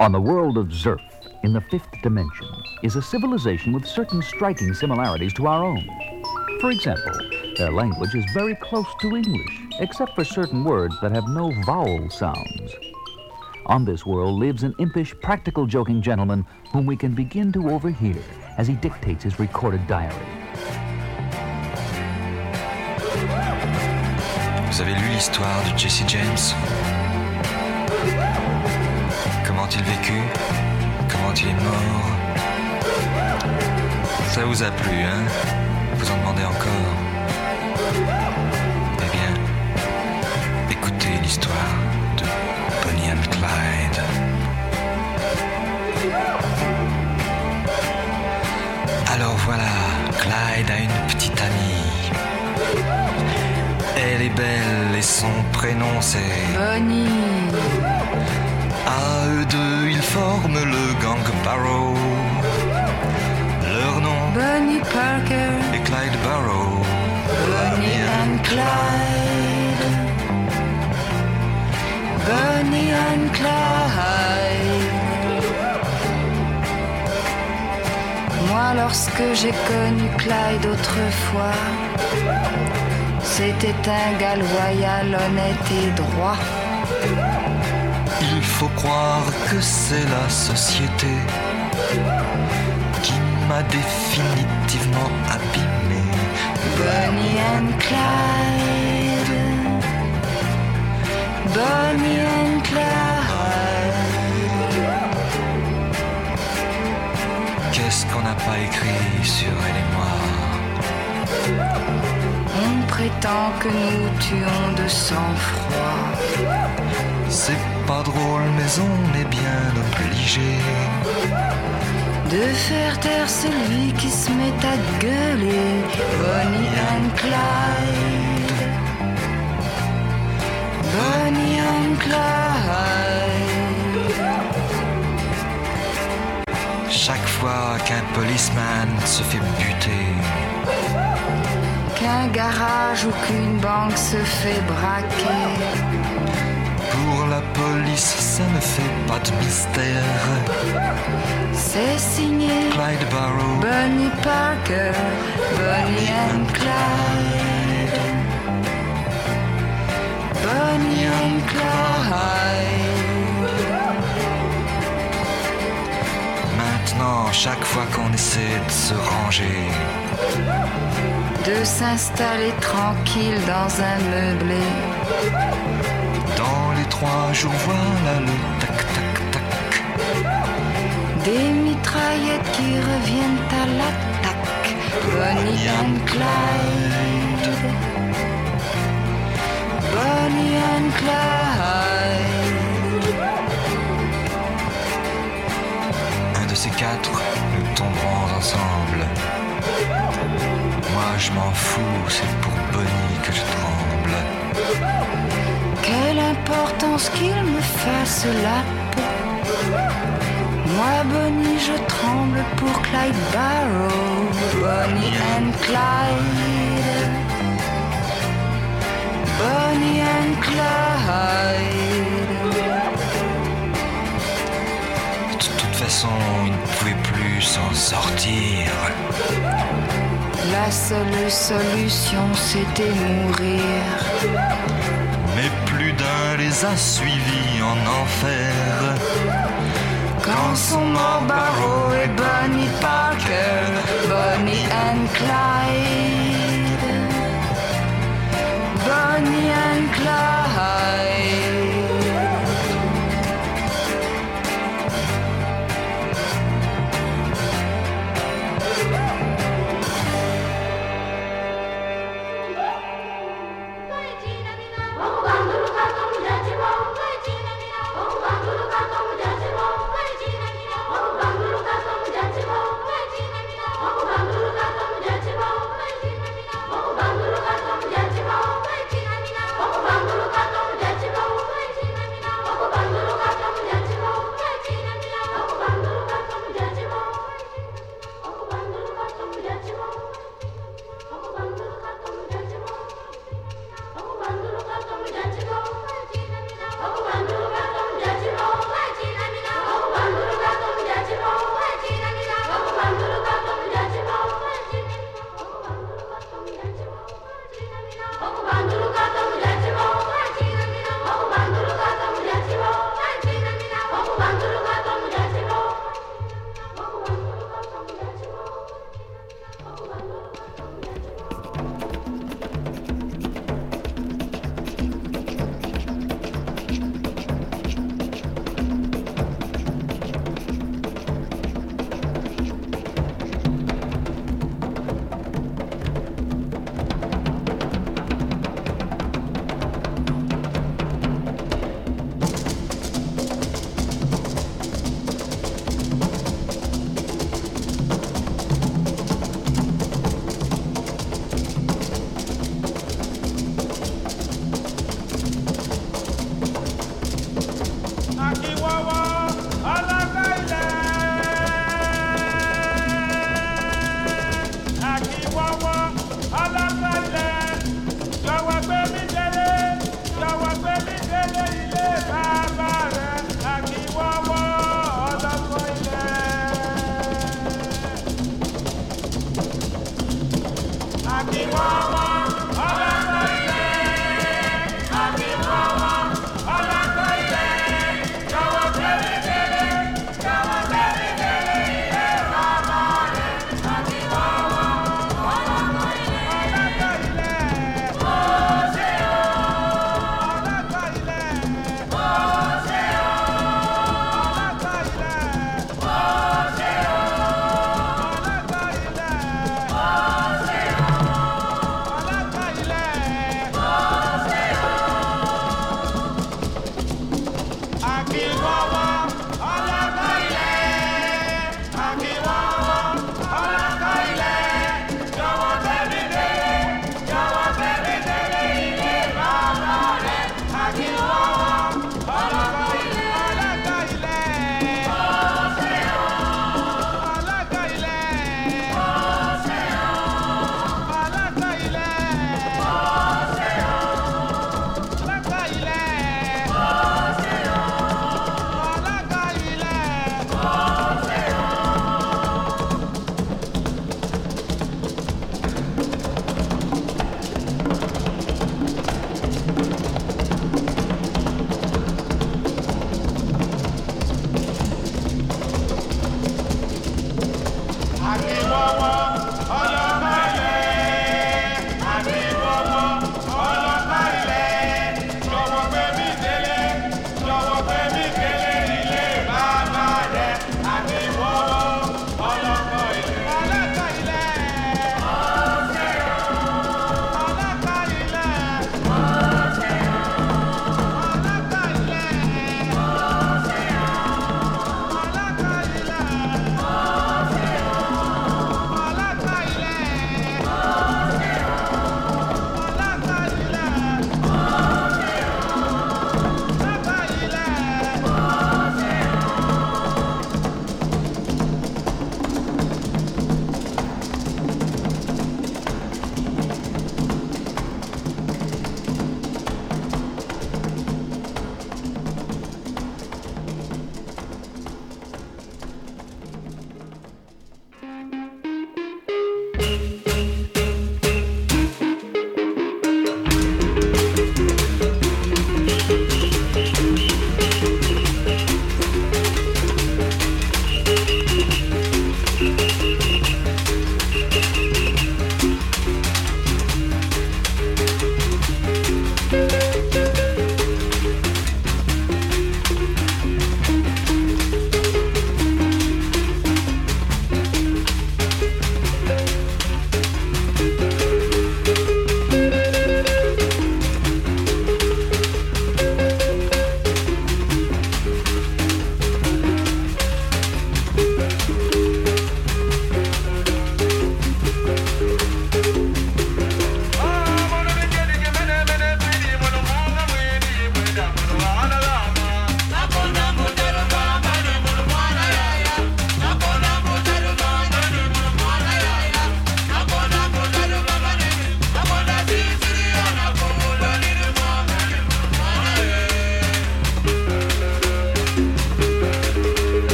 On the world of Zerf, in the fifth dimension, is a civilization with certain striking similarities to our own. For example, their language is very close to English, except for certain words that have no vowel sounds. On this world lives an impish, practical joking gentleman whom we can begin to overhear as he dictates his recorded diary. Vous avez lu l'histoire de Jesse James Comment il vécut Comment il est mort? Ça vous a plu, hein? Vous en demandez encore? Eh bien, écoutez l'histoire de Bonnie and Clyde. Alors voilà, Clyde a une petite amie. Elle est belle et son prénom c'est Bonnie, forment le gang Barrow. Leur nom Bonnie Parker, est Clyde Barrow. Bonnie and Clyde. Bonnie and Clyde. Moi, lorsque j'ai connu Clyde autrefois, c'était un gars loyal, honnête et droit. Il faut croire que c'est la société qui m'a définitivement abîmé. Bonnie and Clyde. Bonnie and Clyde. Qu'est-ce qu'on n'a pas écrit sur elle et moi? On prétend que nous tuons de sang-froid. C'est pas drôle, mais on est bien obligé. De faire taire celui qui se met à gueuler. Bonnie and Clyde. Bonnie and Clyde. Chaque fois qu'un policeman se fait buter, Qu'un garage ou qu'une banque se fait braquer. pour la ça ne fait pas de mystère. C'est signé Clyde Barrow. Bonnie Parker, Bonnie and Clyde. Bonnie and Clyde. Maintenant, chaque fois qu'on essaie de se ranger, De s'installer tranquille dans un meublé. Trois jours, voilà le tac tac tac. Des mitraillettes qui reviennent à l'attaque. Bonnie and Clyde. Bonnie and Clyde. Un de ces quatre, nous tomberons ensemble. Moi, je m'en fous, c'est pour Bonnie que je tremble. Quelle importance qu'il me fasse la peau. Moi, Bonnie, je tremble pour Clyde Barrow. Bonnie and Clyde. Bonnie and Clyde. De toute façon, il ne pouvait plus s'en sortir. La seule solution, c'était mourir. Les a suivis en enfer. Quand sont morts Barrow et Bonnie Parker, Bonnie and Clyde. Bonnie and Clyde.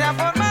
Ya se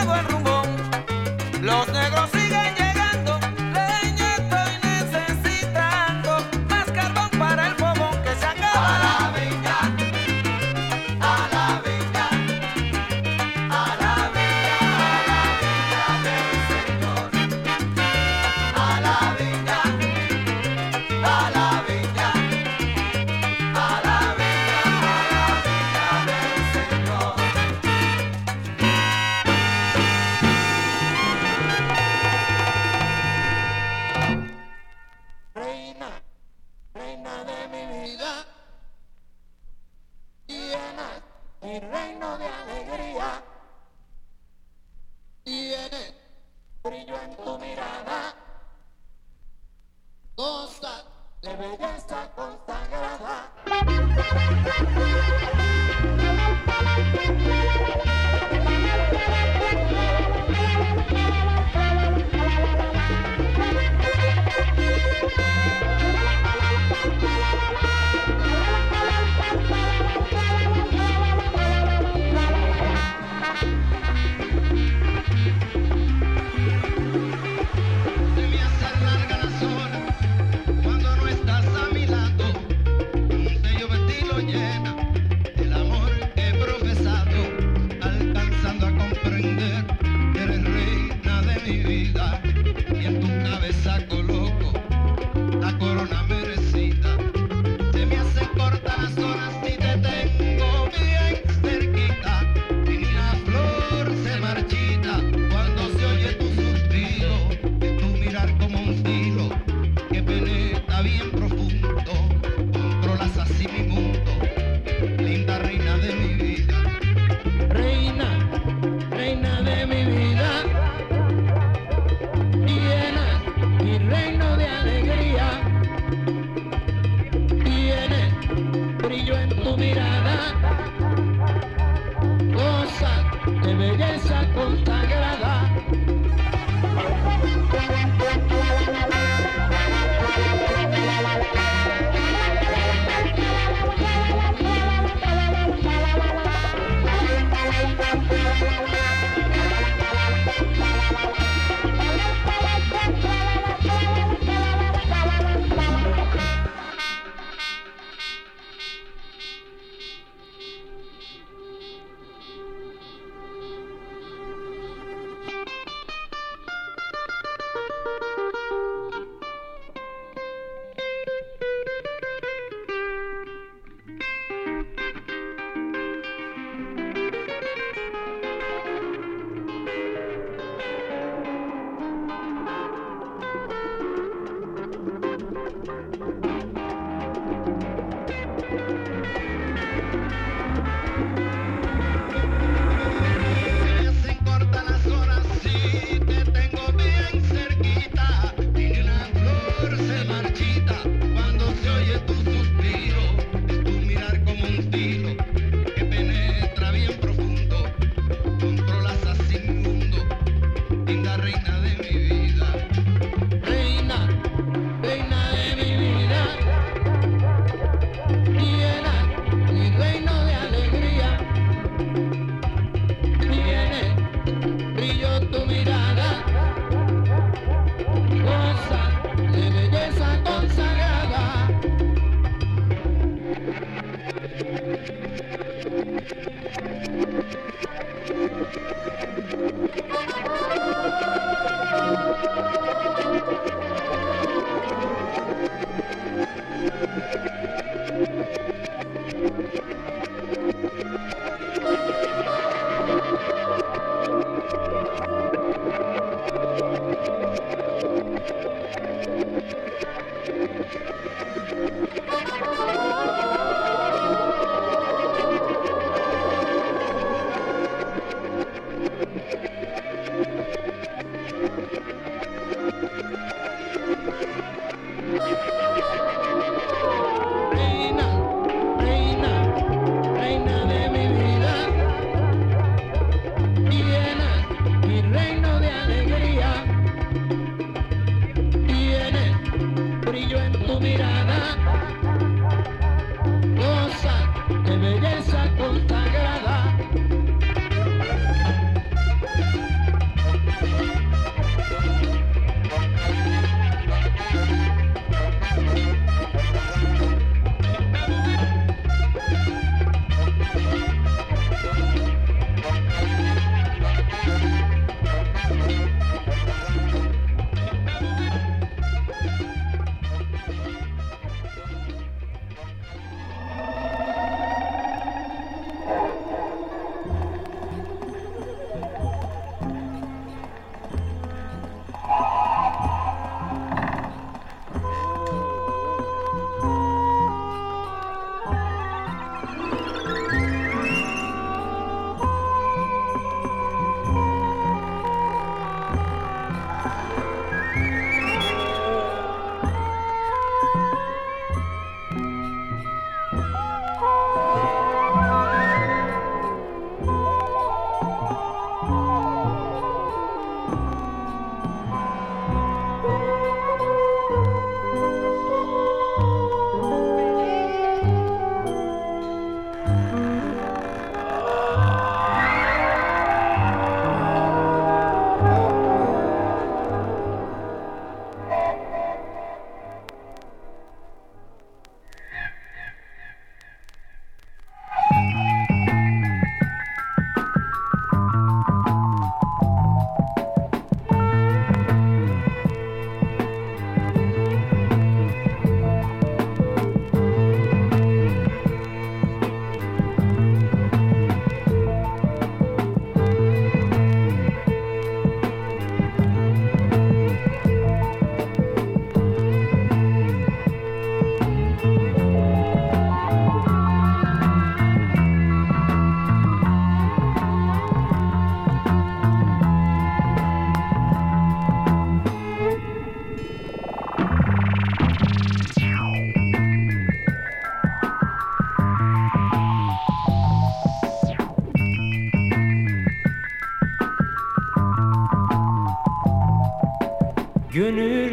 Gönül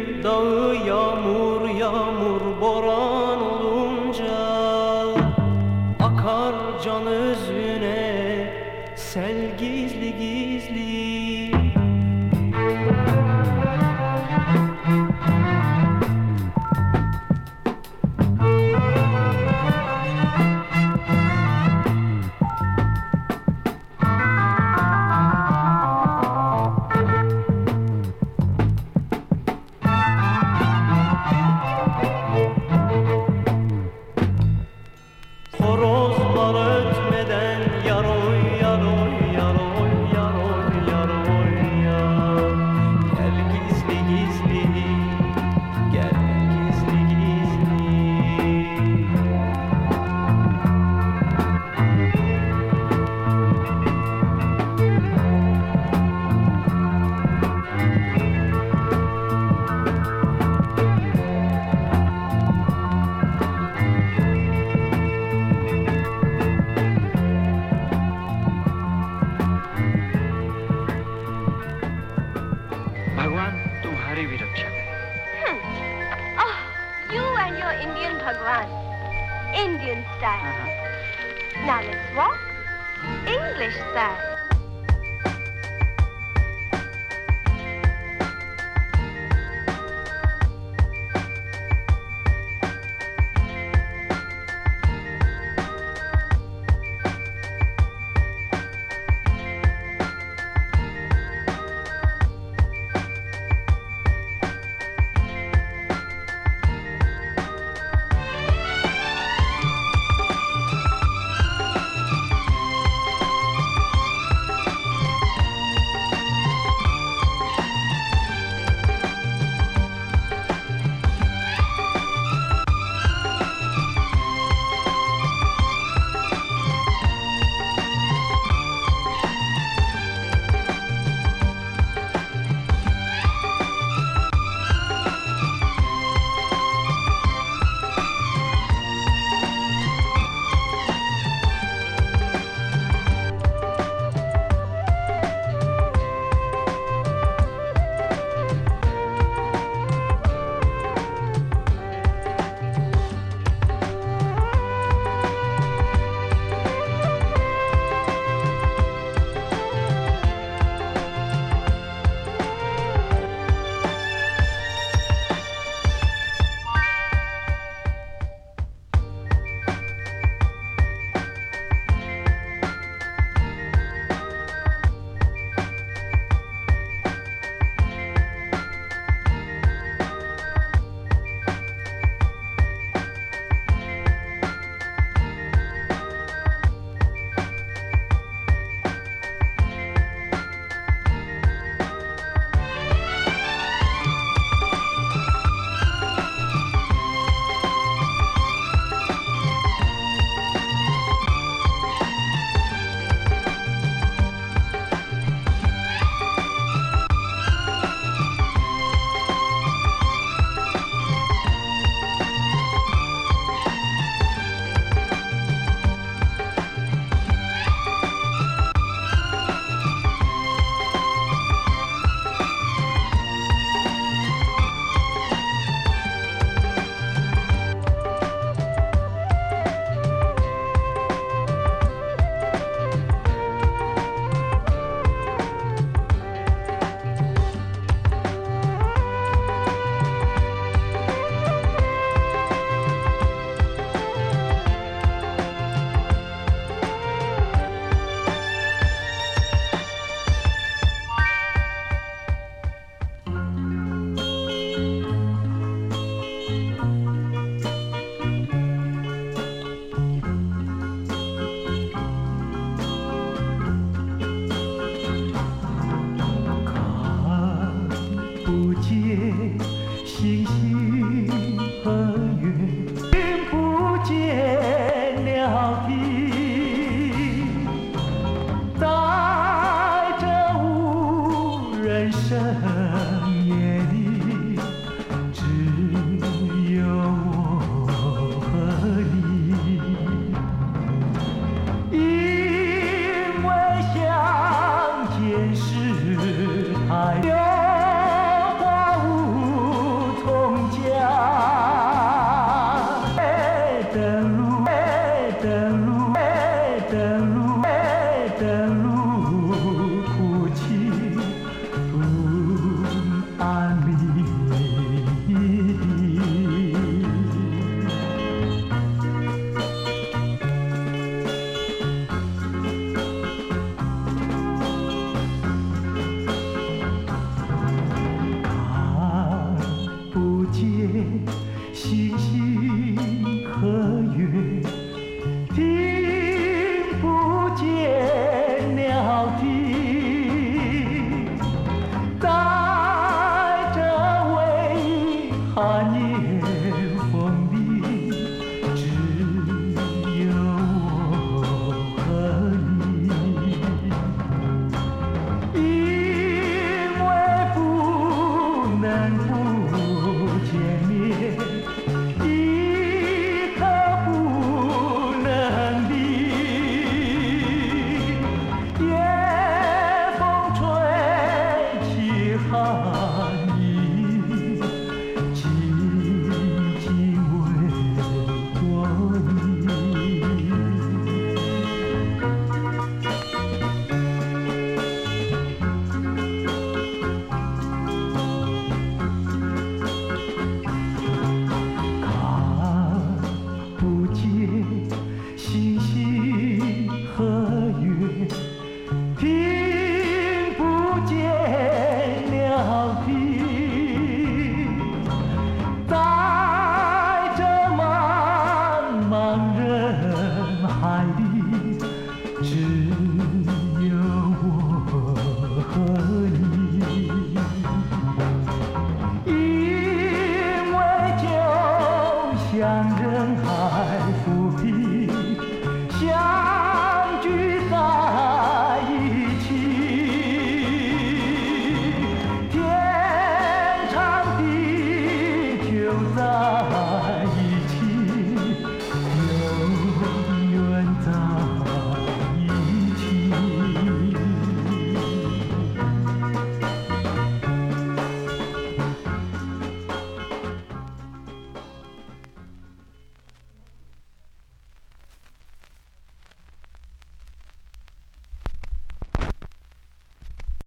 Sợ